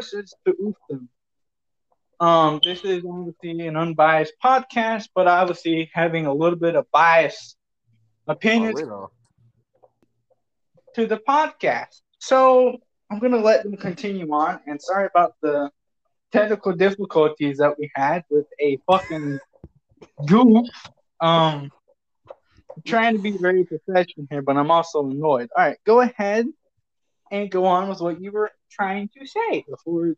This is to oof them. Um, this is obviously an unbiased podcast, but obviously having a little bit of bias opinions Oh, to the podcast. So I'm gonna let them continue on. And sorry about the technical difficulties that we had with a fucking goof. Um, I'm trying to be very professional here, but I'm also annoyed. All right, go ahead and go on with what you were trying to say before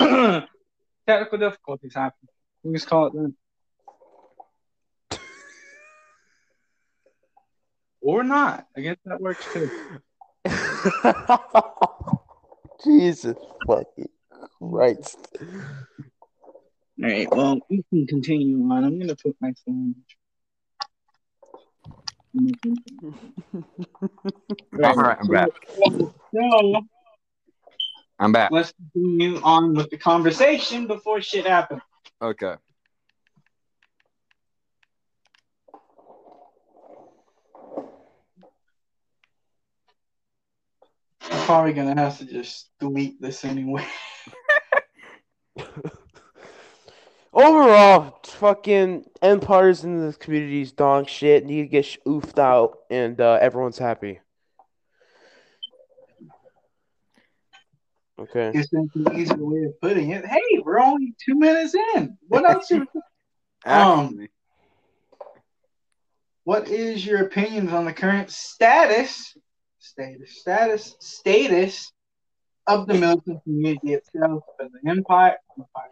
technical difficulties happen. We just call it then. Or not. I guess that works too. Jesus fucking Christ. All right, well, we can continue on. I'm going to put my phone. All right, I'm back. So, I'm back. let's continue on with the conversation before shit happens. Okay. I'm probably going to have to just delete this anyway. Overall, fucking empires in this community's dog shit. Need to get sh- oofed out, and uh, everyone's happy. Okay. It's an easy way of putting it. Hey, we're only two minutes in. What else? Are, Um, what is your opinions on the current status, status, status, status of the militant community itself as an empire, empire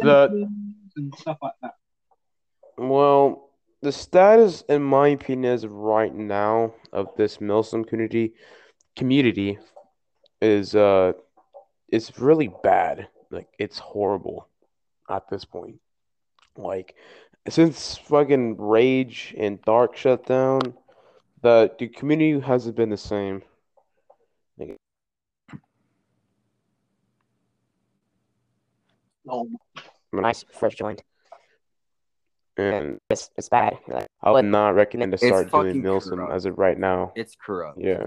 The- and stuff like that? Well, the status, in my opinion, is right now of this Milsim community community is uh, it's really bad. Like it's horrible at this point. Like since fucking Rage and Dark shut down, the the community hasn't been the same. No, when I first joined. And It's, it's bad. Like, I would not recommend to start doing fucking Milsim corrupt. as of right now. it's corrupt. Yeah.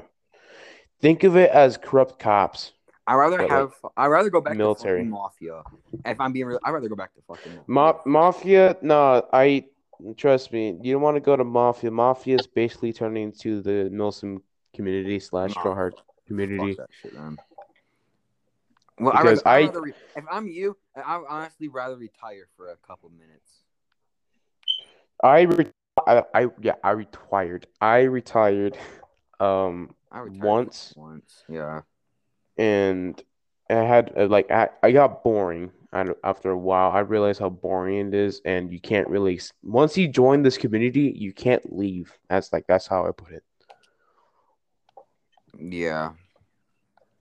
Think of it as corrupt cops. I rather But, like, have. I rather go back military. to mafia. If I'm being real, I rather go back to fucking Ma- mafia, no, I trust me. You don't want to go to mafia. Mafia is basically turning into the Milsim community slash Nah. Strawheart community. Shit, man. Well, I rather, I, I- rather re- if I'm you, I honestly rather retire for a couple minutes. I, re- I, I, yeah, I retired. I retired, um, I retired Once? once, yeah. And I had uh, like I, I got boring. After a while, I realized how boring it is, and you can't really. Once you join this community, you can't leave. That's like that's how I put it. Yeah.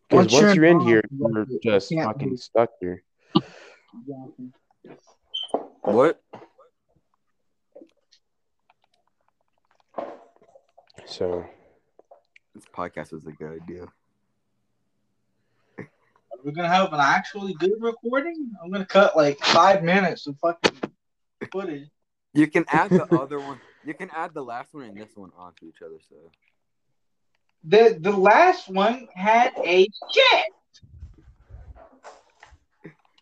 Because Once once you're you're in here, you you're just can't fucking leave. stuck here. What? So This podcast was a good idea. We're gonna have an actually good recording. I'm gonna cut like five minutes of fucking footage. You can add the other one. You can add the last one and this one onto each other. So The the last one had a shit.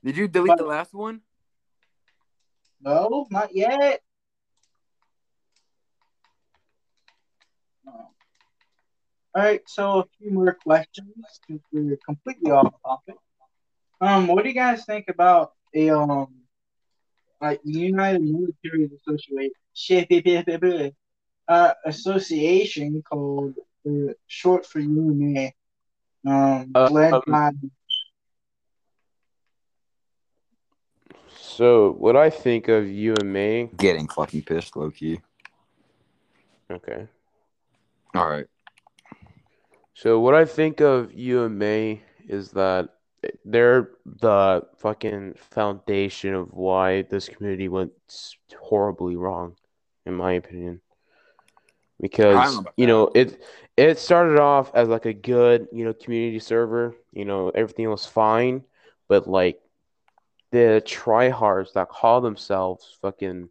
did you delete the last one? No, not yet. No. All right, so a few more questions since we're completely off topic. Um, what do you guys think about a um, like United Military Association, uh, association called uh, short for UMA, um, Uh, led um, by so what I think of UMA. Getting fucking pissed, low key. Okay. All right. So what I think of UMA is that they're the fucking foundation of why this community went horribly wrong, in my opinion. Because know you know it it started off as like a good you know community server, you know everything was fine, but like the tryhards that call themselves fucking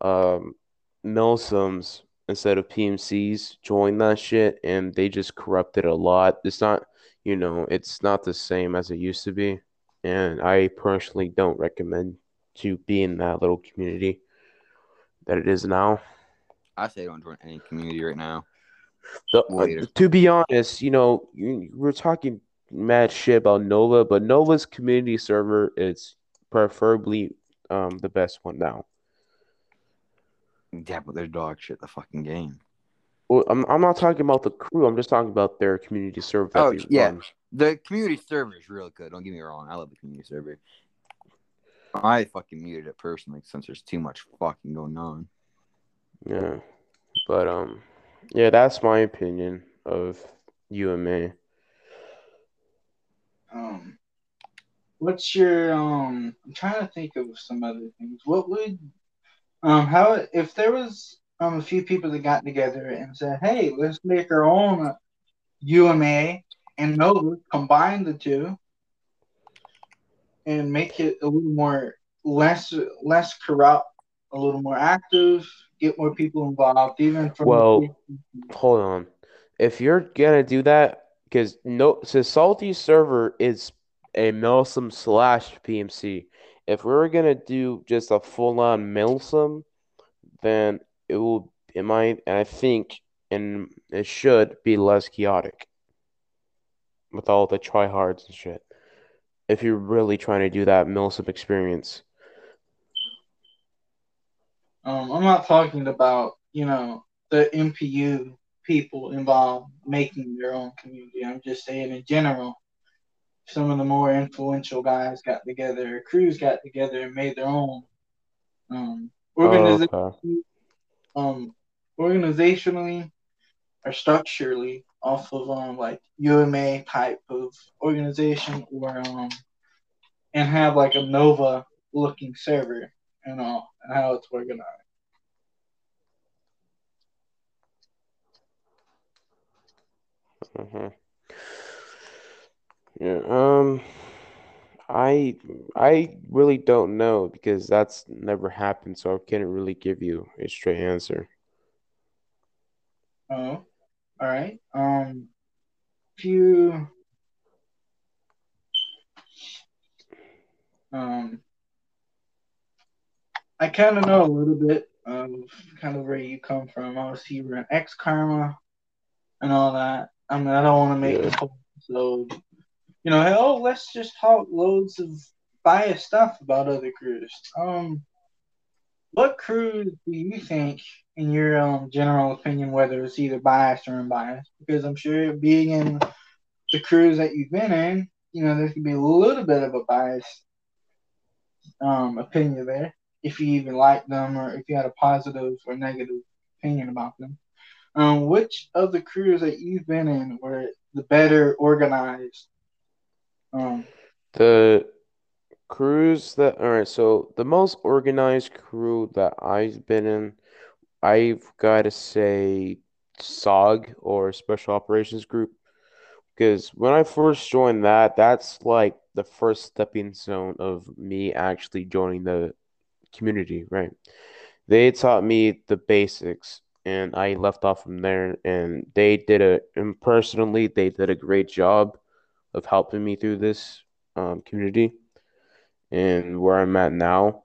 um Milsims instead of PMCs joined that shit and they just corrupted a lot. It's not, you know, it's not the same as it used to be. and I personally don't recommend to be in that little community that it is now. I say don't join any community right now. The, uh, to be honest, you know, you, we're talking mad shit about Nova, but Nova's community server is preferably um the best one now. Yeah, but they're dog shit. The fucking game. Well, I'm I'm not talking about the crew. I'm just talking about their community server. Oh, yeah. run. The community server is real good. Don't get me wrong. I love the community server. I fucking muted it personally since there's too much fucking going on. Yeah, but um, yeah, that's my opinion of UMA. Um, what's your um? I'm trying to think of some other things. What would um how if there was um a few people that got together and said, hey, let's make our own UMA and Nova, combine the two, and make it a little more less less corrupt, a little more active, get more people involved, even from Well, Hold on. If you're gonna do that, because no, so Salty server is a Milsim slash PMC. If we were gonna do just a full on Milsim, then it will, it might, I think, and it should be less chaotic with all the tryhards and shit. If you're really trying to do that Milsim experience. Um, I'm not talking about, you know, the MPU people involved making their own community. I'm just saying in general, some of the more influential guys got together, crews got together and made their own um, organiza- Okay. um, organizationally or structurally off of um like UMA type of organization or um and have like a Nova looking server and all and how it's organized. hmm Yeah, um, I I really don't know because that's never happened, so I can't really give you a straight answer. Oh, all right. Um, if you um, I kind of know a little bit of kind of where you come from. Obviously, you were an ex Karma and all that. I mean, I don't want to make Yeah. this whole episode, you know, hey, oh, let's just talk loads of biased stuff about other crews. Um, what crews do you think, in your um, general opinion, whether it's either biased or unbiased? Because I'm sure being in the crews that you've been in, you know, there could be a little bit of a biased um, opinion there, if you even like them or if you had a positive or negative opinion about them. Um, which of the crews that you've been in were the better organized? Um, The crews that, all right, so the most organized crew that I've been in, I've got to say SOG or Special Operations Group. Because when I first joined that, that's like the first stepping stone of me actually joining the community, right? They taught me the basics, and I left off from there. And they did a, and personally, they did a great job of helping me through this um, community and where I'm at now.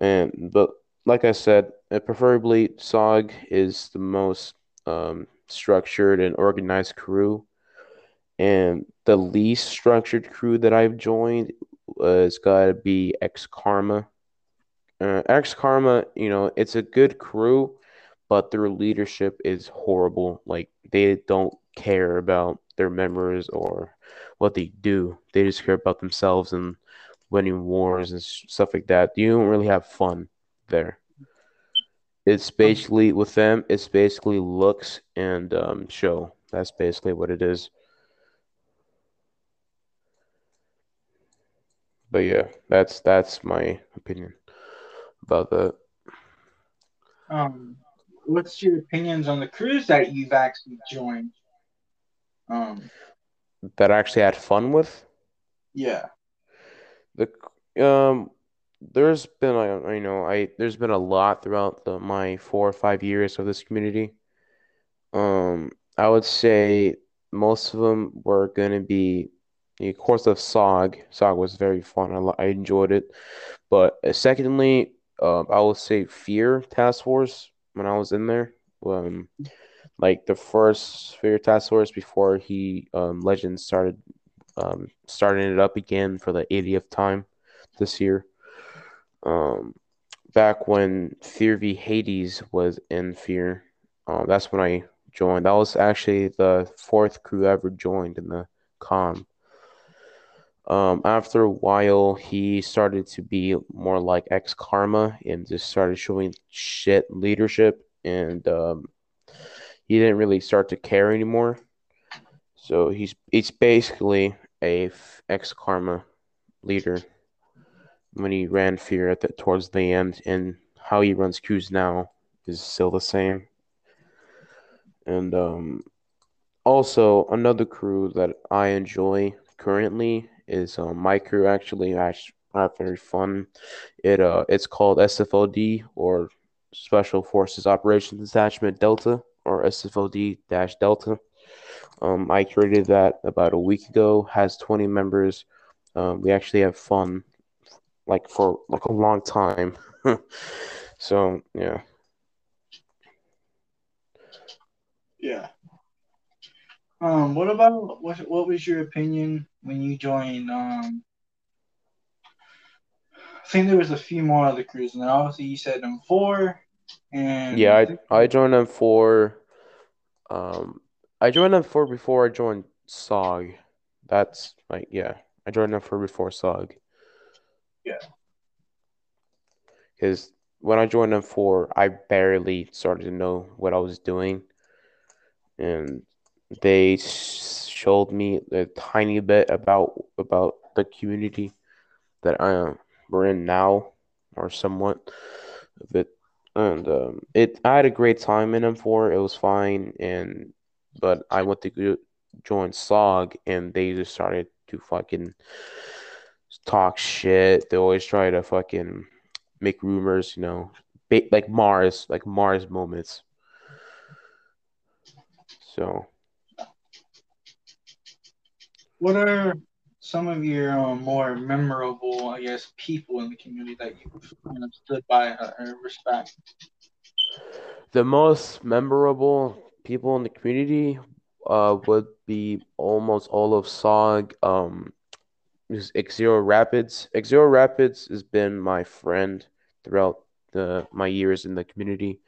And but like I said, uh, preferably SOG is the most um, structured and organized crew. And the least structured crew that I've joined has got to be X Karma. Uh, X Karma, you know, it's a good crew, but their leadership is horrible. Like they don't care about their members or what they do. They just care about themselves and winning wars and stuff like that. You don't really have fun there. It's basically with them. It's basically looks and um, show. That's basically what it is. But yeah, that's that's my opinion about that. um, what's your opinions on the crews that you've actually joined? Um, That I actually had fun with. yeah. The um, there's been like you know I there's been a lot throughout the my four or five years of this community. Um, I would say most of them were gonna be of course, of SOG. SOG was very fun. I, I enjoyed it. But uh, secondly, um, I would say Fear Task Force when I was in there. Um, like the first Fear Task Force before he um, Legends started um, starting it up again for the 80th time this year. Um, back when Fear v Hades was in Fear, uh, that's when I joined. That was actually the fourth crew I ever joined in the com. Um, after a while, he started to be more like ex Karma and just started showing shit leadership, and um, he didn't really start to care anymore. So he's it's basically ex-karma leader when he ran Fear at the towards the end, and how he runs crews now is still the same. And um, also another crew that I enjoy currently is um, my crew. Actually, I have very fun. It uh, it's called SFOD or Special Forces Operations Detachment Delta or SFOD dash Delta. Um, I created that about a week ago. Has twenty members. Um, we actually have fun, like for like a long time. so yeah. Yeah. Um, what about what? What was your opinion when you joined? Um, I think there was a few more other crews, and obviously you said M4, and Yeah, I I joined M4 um I joined M4 before I joined SOG. That's like yeah, I joined M4 before SOG. Yeah. Because when I joined M4, I barely started to know what I was doing, and they showed me a tiny bit about about the community that I am we're in now, or somewhat of it and um, it I had a great time in M4. It was fine, and but I went to join SOG, and they just started to fucking talk shit. They always try to fucking make rumors, you know, ba- like Mars, like Mars moments. So what are some of your um, more memorable, I guess, people in the community that you've of stood by uh, or respect? the most memorable people in the community uh would be almost all of SOG. Um, Xero Rapids. Xero Rapids has been my friend throughout the my years in the community.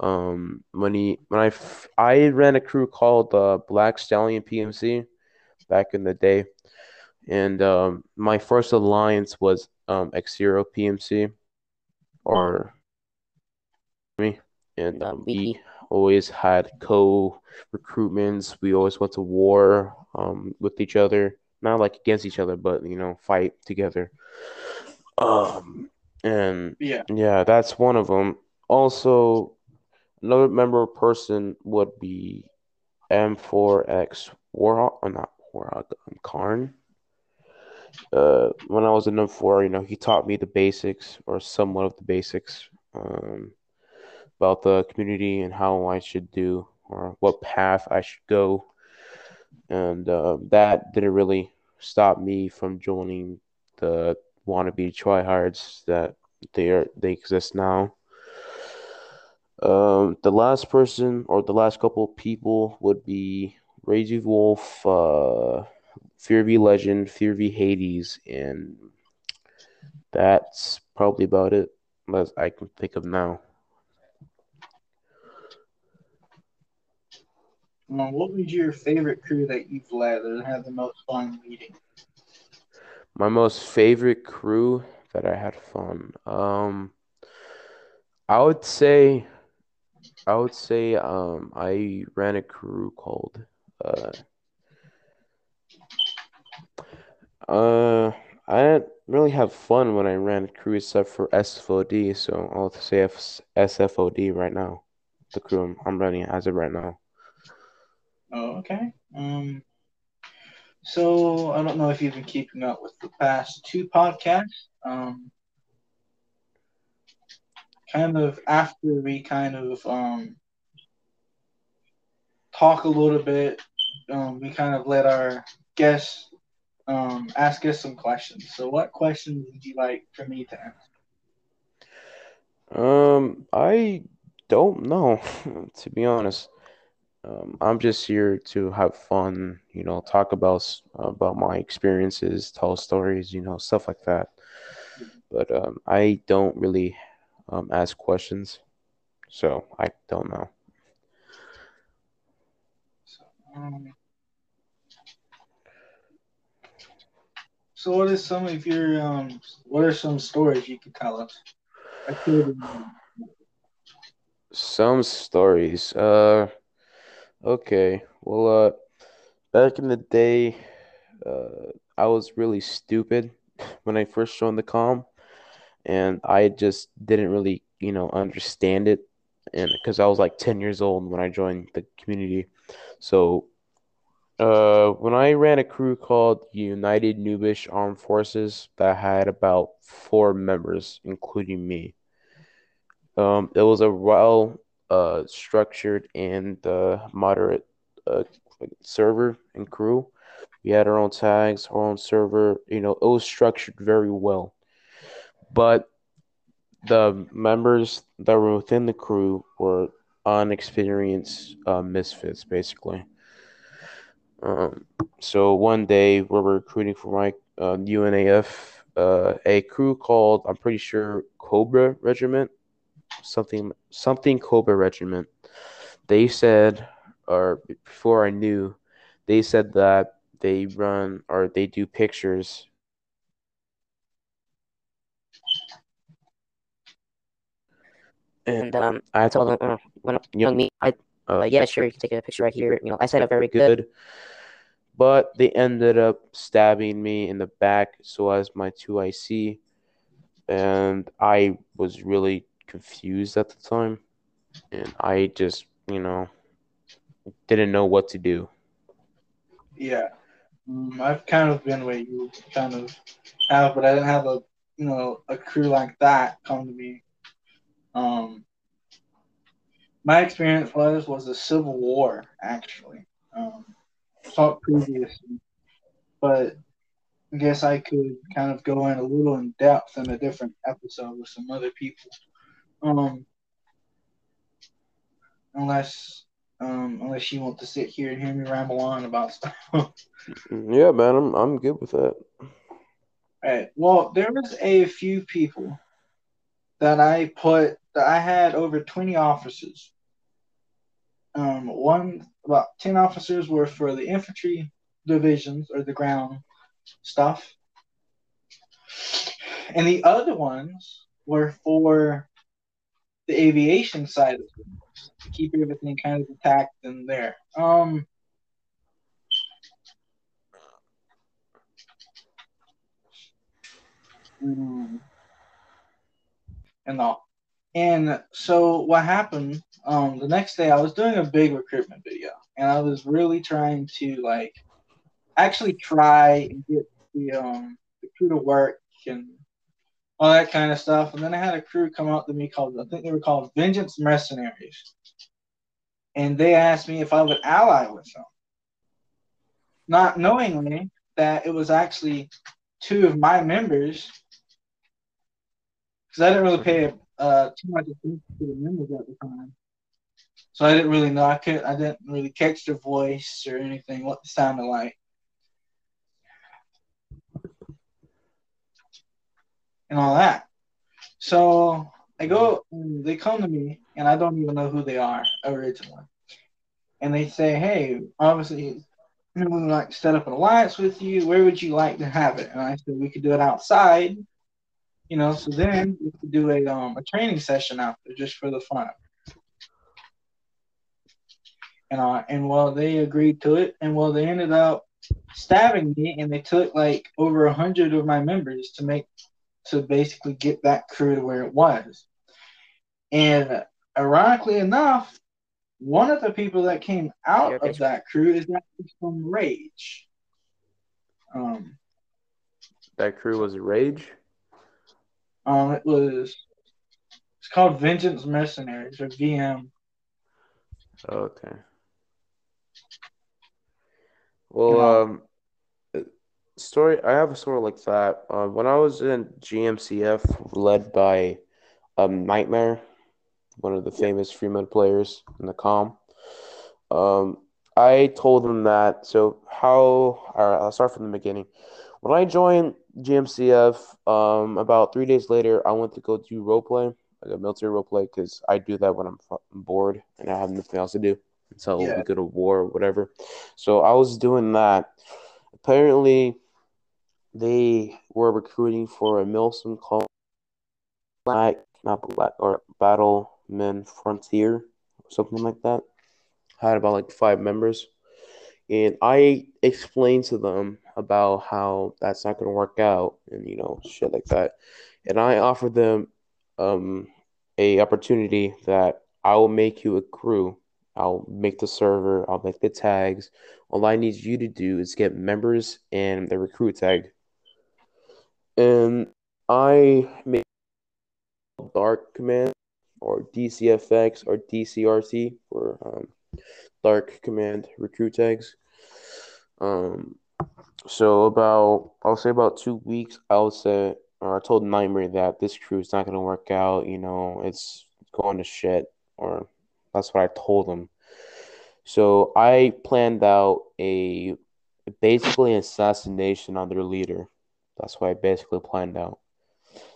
Um, when he when I f- I ran a crew called uh, Black Stallion PMC back in the day, and um, my first alliance was um, Xero PMC, or me, and um, we always had co recruitments. We always went to war um, with each other not like against each other, but you know, fight together. Um, and Yeah. yeah, that's one of them. Also, another member person would be M4X Warhawk, or not Warhawk, um, Karn. Uh, when I was in M4, you know, he taught me the basics or somewhat of the basics um, about the community and how I should do or what path I should go and uh, that didn't really stop me from joining the wannabe tryhards that they are they exist now. Um, the last person or the last couple people would be Raging Wolf, uh, Fear v Legend, Fear v Hades, and that's probably about it as I can think of now. Um, what was your favorite crew that you've led that had the most fun leading? My most favorite crew that I had fun. Um, I would say, I would say, um, I ran a crew called, uh, uh, I didn't really have fun when I ran a crew except for SFOD, so I'll say F- SFOD right now. The crew I'm, I'm running as of right now. Oh, okay. Um, so I don't know if you've been keeping up with the past two podcasts. Um, kind of after we kind of um talk a little bit, um, we kind of let our guests um, ask us some questions. So, what questions would you like for me to ask? Um, I don't know, to be honest. Um, I'm just here to have fun, you know, talk about about my experiences, tell stories, you know, stuff like that. But um, I don't really um, ask questions, so I don't know. So, um, so what is some of your um? What are some stories you could tell us? Some stories. Uh, okay. Well, uh, back in the day, uh, I was really stupid when I first joined the comm. and I just didn't really, you know, understand it, and because I was like 10 years old when I joined the community. So, uh, when I ran a crew called United Nubish Armed Forces that had about four members, including me. Um, it was a well, uh, structured and uh, moderate uh, server and crew. We had our own tags, our own server. You know, it was structured very well. But the members that were within the crew were unexperienced uh, misfits, basically. Um, so one day we were recruiting for my uh, UNAF, uh, a crew called I'm pretty sure Cobra Regiment, something something Cobra Regiment. They said, or before I knew, they said that they run or they do pictures. And um, I told them, uh, when you know me, I uh, yeah, sure, you can take a picture right here. You know, I said a very good. good. But they ended up stabbing me in the back, so as my 2IC. And I was really confused at the time. And I just, you know, didn't know what to do. yeah, um, I've kind of been where you kind of have, but I didn't have a you know a crew like that come to me. Um, my experience was was the Civil War actually. Um, fought previously, but I guess I could kind of go in a little in depth in a different episode with some other people. Um, unless um, unless you want to sit here and hear me ramble on about stuff. Yeah, man, I'm I'm good with that. Right. Well, there was a few people that I put that I had over 20 officers. Um, one about 10 officers were for the infantry divisions or the ground stuff, and the other ones were for the aviation side of things to keep everything kind of intact in there. Um, mm, and all. And so what happened? Um, the next day I was doing a big recruitment video, and I was really trying to like actually try and get the um the crew to work and all that kind of stuff. And then I had a crew come out to me called I think they were called Vengeance Mercenaries, and they asked me if I would ally with them, not knowingly that it was actually two of my members because I didn't really pay uh, too much attention to the members at the time. So I didn't really know. I I didn't really catch their voice or anything, what they sounded like, and all that. So I go, they come to me, and I don't even know who they are originally. And they say, "Hey, obviously, we would like to set up an alliance with you. Where would you like to have it?" And I said, "We could do it outside." You know, so then we could do a um a training session out there just for the fun. And uh, and well, they agreed to it, and well, they ended up stabbing me, and they took like over a hundred of my members to make to basically get that crew to where it was. And ironically enough, one of the people that came out Okay. of that crew is actually from Rage. Um, That crew was Rage. um, it was it's called Vengeance Mercenaries or VM. Okay. Well, um, story. I have a story like that. Uh, when I was in GMCF, led by um Nightmare, one of the famous free aim players in the com. Um, I told them that. So how? All right, I'll start from the beginning. When I joined GMCF, um, about three days later, I went to go do roleplay, like a military roleplay, because I do that when I'm bored and I have nothing else to do until Yeah. we go to war or whatever. So I was doing that. Apparently, they were recruiting for a Milsim called Black, not Black, or Battlemen Frontier, or something like that. I Had about like five members. And I explained to them about how that's not going to work out and, you know, shit like that. And I offered them um, a opportunity that I will make you a crew. I'll make the server. I'll make the tags. All I need you to do is get members and the recruit tag. And I make Dark Command or DCFX or DCRT for um, Dark Command recruit tags. Um, so about I'll say about two weeks, I'll say or I told Nightmare that this crew is not gonna work out. You know, it's going to shit, or that's what I told him. So I planned out a basically an assassination on their leader. That's what I basically planned out.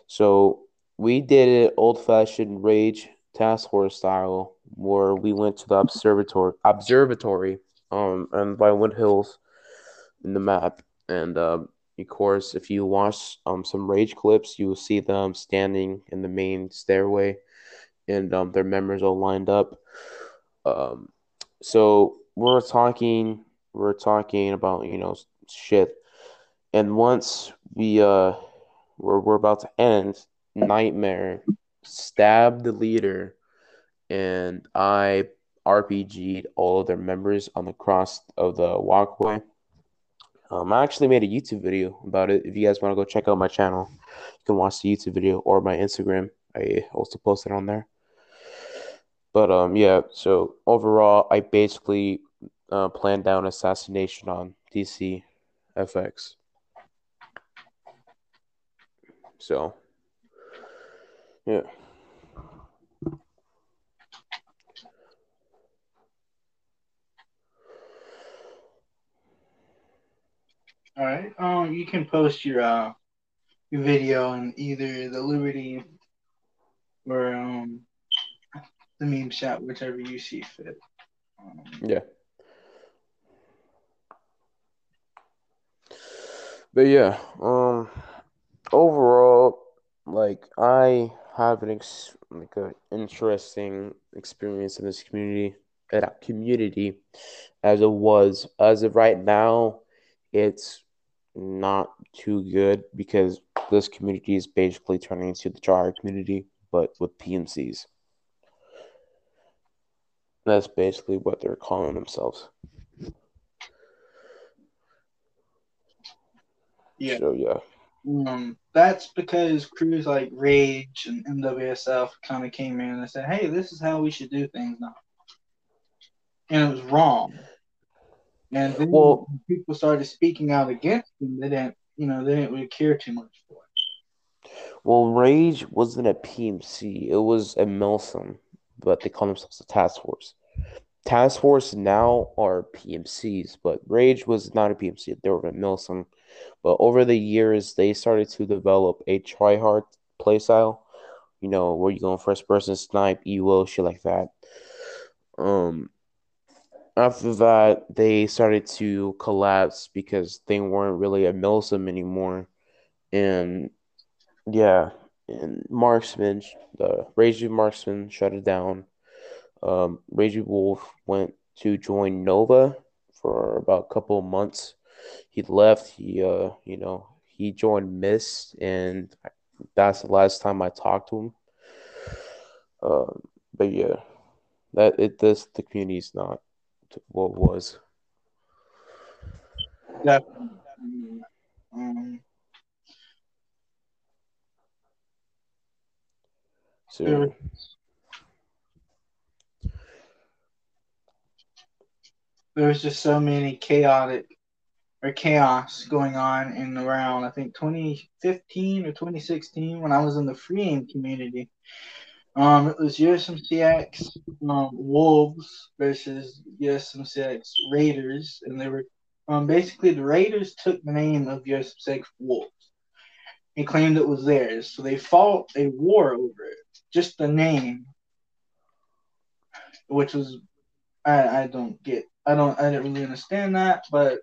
So we did it old fashioned rage task force style, where we went to the observatory observatory um and by Wood Hills in the map. And um, of course, if you watch um some rage clips, you will see them standing in the main stairway, and um their members all lined up. Um, so we're talking, we're talking about you know shit, and once we uh we're we're about to end, Nightmare stabbed the leader, and I RPG'd all of their members on the cross of the walkway. Um, I actually made a YouTube video about it. If you guys want to go check out my channel, you can watch the YouTube video or my Instagram. I also posted on there. But um, yeah. So overall, I basically uh, planned down assassination on DC FX. So yeah. All right. Um, you can post your uh video on either the Liberty or um the meme chat, whichever you see fit. Um, Yeah. But yeah, um overall like I have an ex- like an interesting experience in this community that community as it was as of right now it's not too good because this community is basically turning into the jar community but with PMCs. That's basically what they're calling themselves. Yeah. So yeah. Um, that's because crews like Rage and MWSF kind of came in and said, "Hey, this is how we should do things now," and it was wrong. And then Well- when people started speaking out against them. They didn't, you know, they didn't really care too much for it. Well, Rage wasn't a PMC. It was a Milsim, but they call themselves a task force. Task force now are PMCs, but Rage was not a PMC. They were a Milsim. But over the years, they started to develop a tryhard playstyle. You know, where you go first person snipe, EWO, shit like that. Um, after that, they started to collapse because they weren't really a Milsim anymore, and yeah, and Marksman, the Raging Marksman shut it down. Um, Raging Wolf went to join Nova for about a couple of months. He left. He, uh, you know, he joined Mist, and that's the last time I talked to him. Um, but yeah, that it this the community is not what was. Definitely. Um, So there was just so many chaotic or chaos going on in around I think 2015 or 2016 when I was in the free aim community. Um, it was USMCX um, Wolves versus USMCX Raiders, and they were um, basically the Raiders took the name of USMCX Wolves and claimed it was theirs, so they fought a war over it, just the name, which was I I don't get I don't I didn't really understand that, but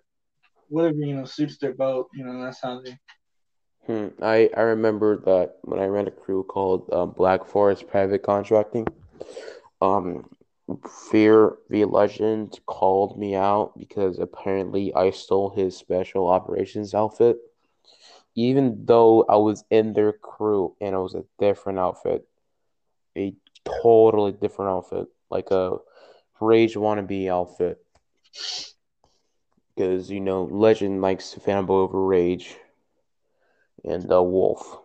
whatever you know suits their boat, you know that's how they Hmm. I, I remember that when I ran a crew called um, Black Forest Private Contracting, um, Fear the Legend called me out because apparently I stole his special operations outfit, even though I was in their crew and it was a different outfit, a totally different outfit, like a Rage wannabe outfit. Because, you know, Legend likes to fanboy over Rage and the Wolf.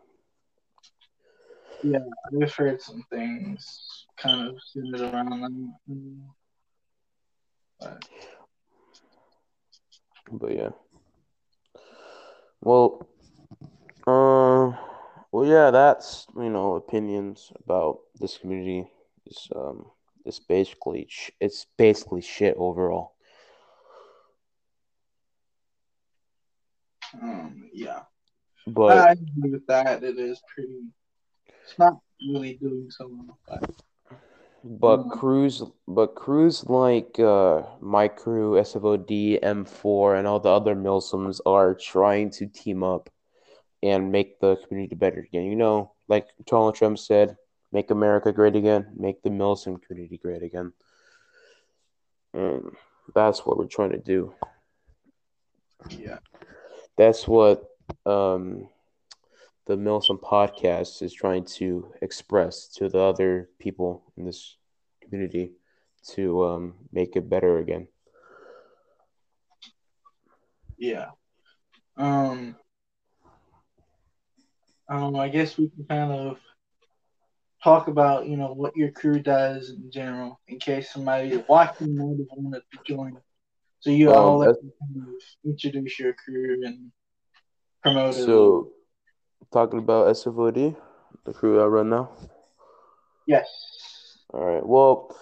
Yeah, I've heard some things kind of centered around them. But But yeah. Well, uh, yeah, that's you know opinions about this community. It's um, it's basically sh- it's basically shit overall. um, yeah, But I agree with that. It is pretty. It's not really doing so well. But but Mm. crews but crews like uh my crew, SFOD, M4, and all the other Milsims are trying to team up and make the community better again. You know, like Donald Trump said, make America great again, make the Milsim community great again. And that's what we're trying to do. yeah, That's what um, the Milsim podcast is trying to express to the other people in this community to um, make it better again. yeah. Um, um, I guess we can kind of talk about you know what your crew does in general, in case somebody watching might have wanted to join. So you Um, all let kind of introduce your crew and promote it. So, talking about SFOD, the crew I run now. yes, All right. Well,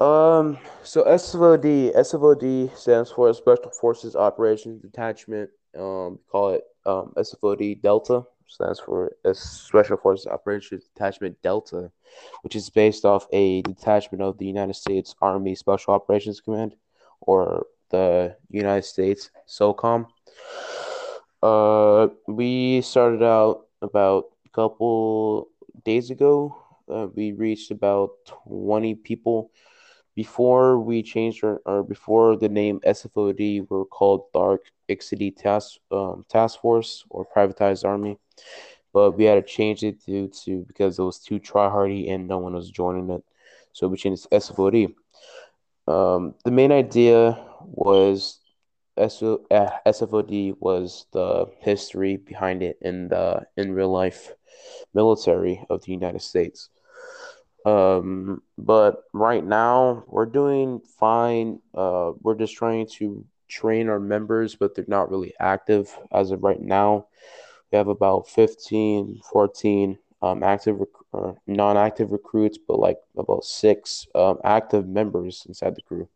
um, so SFOD, SFOD stands for Special Forces Operations Detachment. Um, call it um, SFOD Delta. Stands for a Special Forces Operations Detachment Delta, which is based off a detachment of the United States Army Special Operations Command, or the United States SOCOM. Uh, we started out about a couple days ago. Uh, we reached about 20 people. Before we changed our, or before the name SFOD, we were called Dark Ixity Task um, Task Force or Privatized Army, but we had to change it due to because it was too tryhardy and no one was joining it, so we changed it to SFOD. Um, the main idea was SO, uh, SFOD was the history behind it in the in real life military of the United States. Um, but right now we're doing fine. Uh, we're just trying to train our members, but they're not really active as of right now. We have about 15, 14 um, active rec- or non-active recruits, but like about six um, active members inside the crew.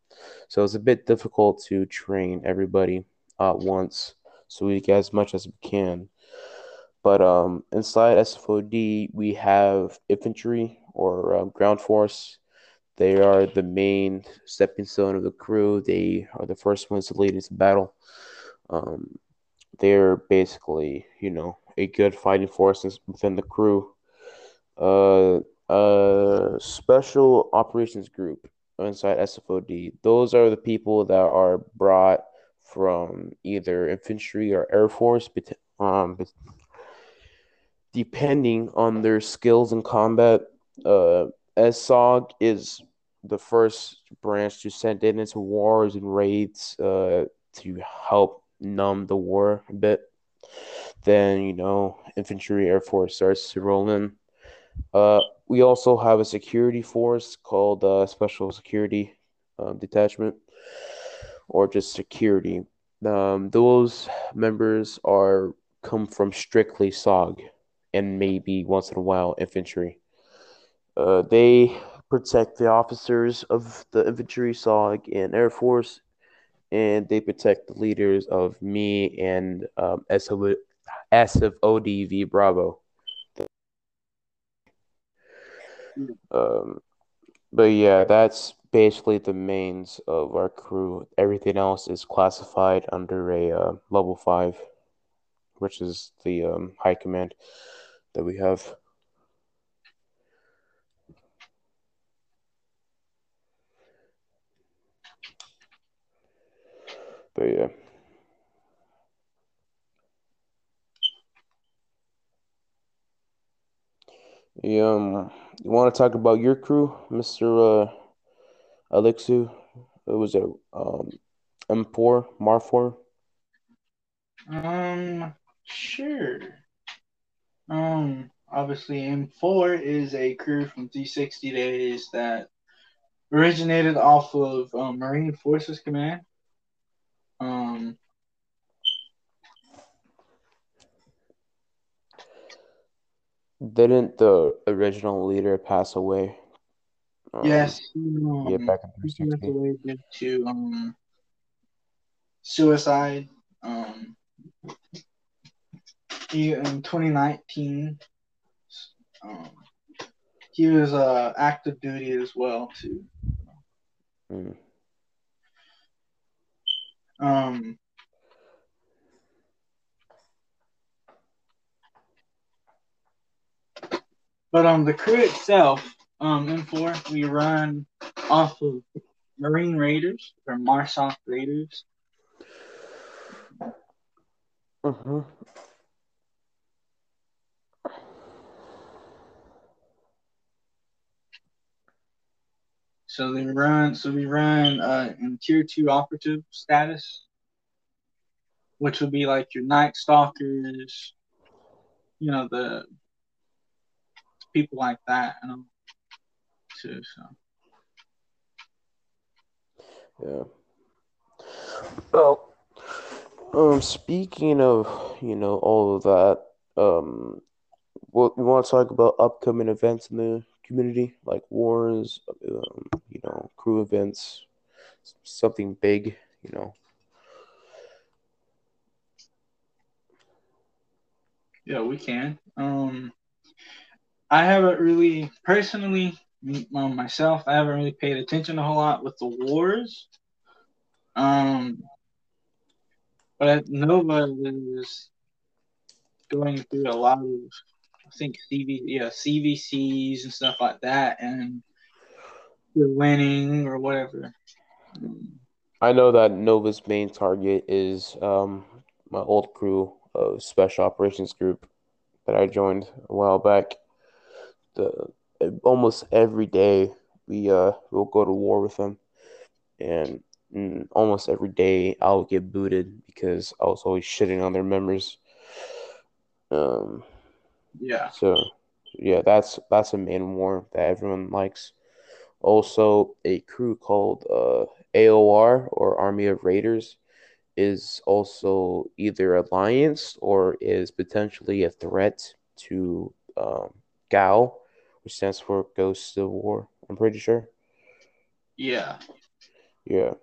So it's a bit difficult to train everybody at once. So we get as much as we can. But um, inside SFOD, we have infantry or um, ground force. They are the main stepping stone of the crew. They are the first ones to lead into battle. Um, they're basically, you know, a good fighting force within the crew. Uh, uh, special operations group inside SFOD. Those are the people that are brought from either infantry or air force, um, depending on their skills in combat. Uh, SOG is the first branch to send in into wars and raids uh, to help numb the war a bit. Then, you know, infantry, air force starts to roll in. Uh, we also have a security force called uh, Special Security um, Detachment, or just security. Um, those members are come from strictly SOG and maybe once in a while infantry. Uh, they protect the officers of the infantry, SOG, and Air Force, and they protect the leaders of me and um, SF, SFODV Bravo. Um, but yeah, that's basically the mains of our crew. Everything else is classified under a uh, level five, which is the um, high command that we have. But yeah. Yeah, um, you want to talk about your crew, Mister uh, Alexu? It was a um, M4, Mar4. Um, sure. Um, obviously, M4 is a crew from 360 days that originated off of um, Marine Forces Command. Um, Didn't the original leader pass away? Um, yes, um, Yeah, back in he passed 360. away due to um, suicide. Um, he in 2019. Um, he was uh, active duty as well too. Mm. Um, but um, the crew itself, um, M4, we run off of Marine Raiders or Marsoc Raiders. hmm So they run. So we run uh, in tier two operative status, which would be like your Night Stalkers, you know, the people like that, and all, too. So Yeah. Well, um, speaking of, you know, all of that, um, what we want to talk about upcoming events in the community, like wars, um, you know, crew events, something big, you know. yeah, we can. Um, I haven't really personally, um, myself, I haven't really paid attention a whole lot with the wars. Um, but Nova is going through a lot of, think CV, yeah, CVCs and stuff like that, and they're winning or whatever. I know that Nova's main target is um my old crew of Special Operations Group that I joined a while back. The almost every day we uh will go to war with them, and mm, almost every day I'll get booted because I was always shitting on their members. Um, yeah, so yeah, that's that's a main war that everyone likes. Also, a crew called uh, AOR or Army of Raiders is also either alliance or is potentially a threat to um, GAO, which stands for Ghosts of War. I'm pretty sure. yeah, Yeah.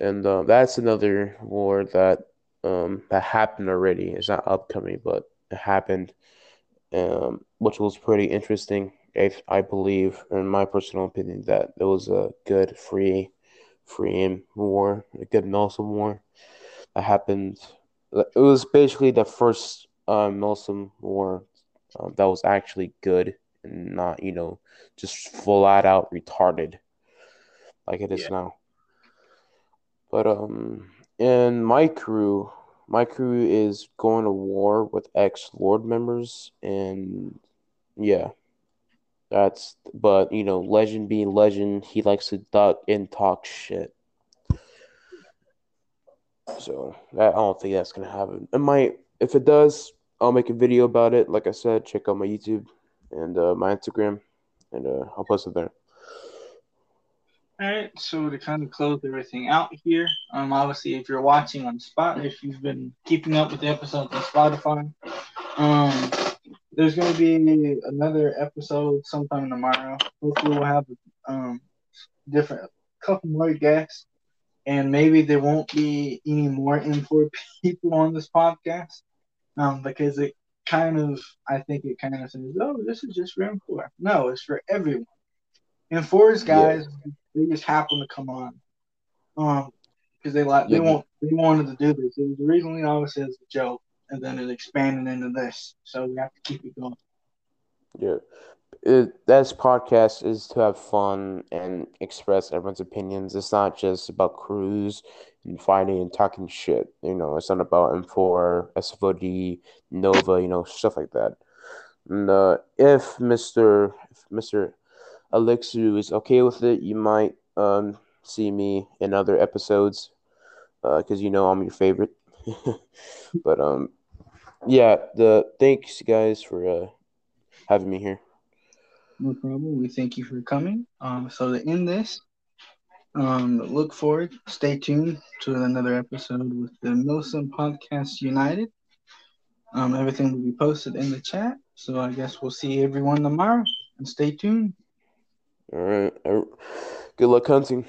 And uh, that's another war that um, that happened already. It's not upcoming, but happened, um, which was pretty interesting. If I believe, in my personal opinion, that it was a good free, free war, a good Milsim war that happened. It was basically the first uh, Milsim war um, that was actually good and not, you know, just flat out retarded like it is Yeah. now. But um, in my crew, my crew is going to war with ex Lord members, and yeah, that's. But you know, legend being legend, he likes to duck and talk shit. So I don't think that's gonna happen. It might. If it does, I'll make a video about it. Like I said, check out my YouTube and uh, my Instagram, and uh, I'll post it there. All right, so to kind of close everything out here, um, obviously if you're watching on Spot, if you've been keeping up with the episodes on Spotify, um, there's gonna be another episode sometime tomorrow. Hopefully, we'll have um different couple more guests, and maybe there won't be any more M4 people on this podcast, um, because it kind of I think it kind of says, oh, this is just for M4. No, it's for everyone. M4s guys, they just happen to come on, um, because they like they Yeah. want they wanted to do this. It was originally obviously as a joke, and then it expanded into this. So we have to keep it going. Yeah. It, this podcast is to have fun and express everyone's opinions. It's not just about crews and fighting and talking shit. You know, it's not about M4, SFOD, Nova, you know, stuff like that. And uh, if Mr. If Mr. Elixir is okay with it, you might um, see me in other episodes because you know I'm your favorite. but um, yeah, the thanks guys for uh, having me here. No problem. We thank you for coming. Um, so to end this, um, look forward, stay tuned to another episode with the Milsim Podcast United. Um, everything will be posted in the chat. So I guess we'll see everyone tomorrow and stay tuned. All right. Good luck hunting.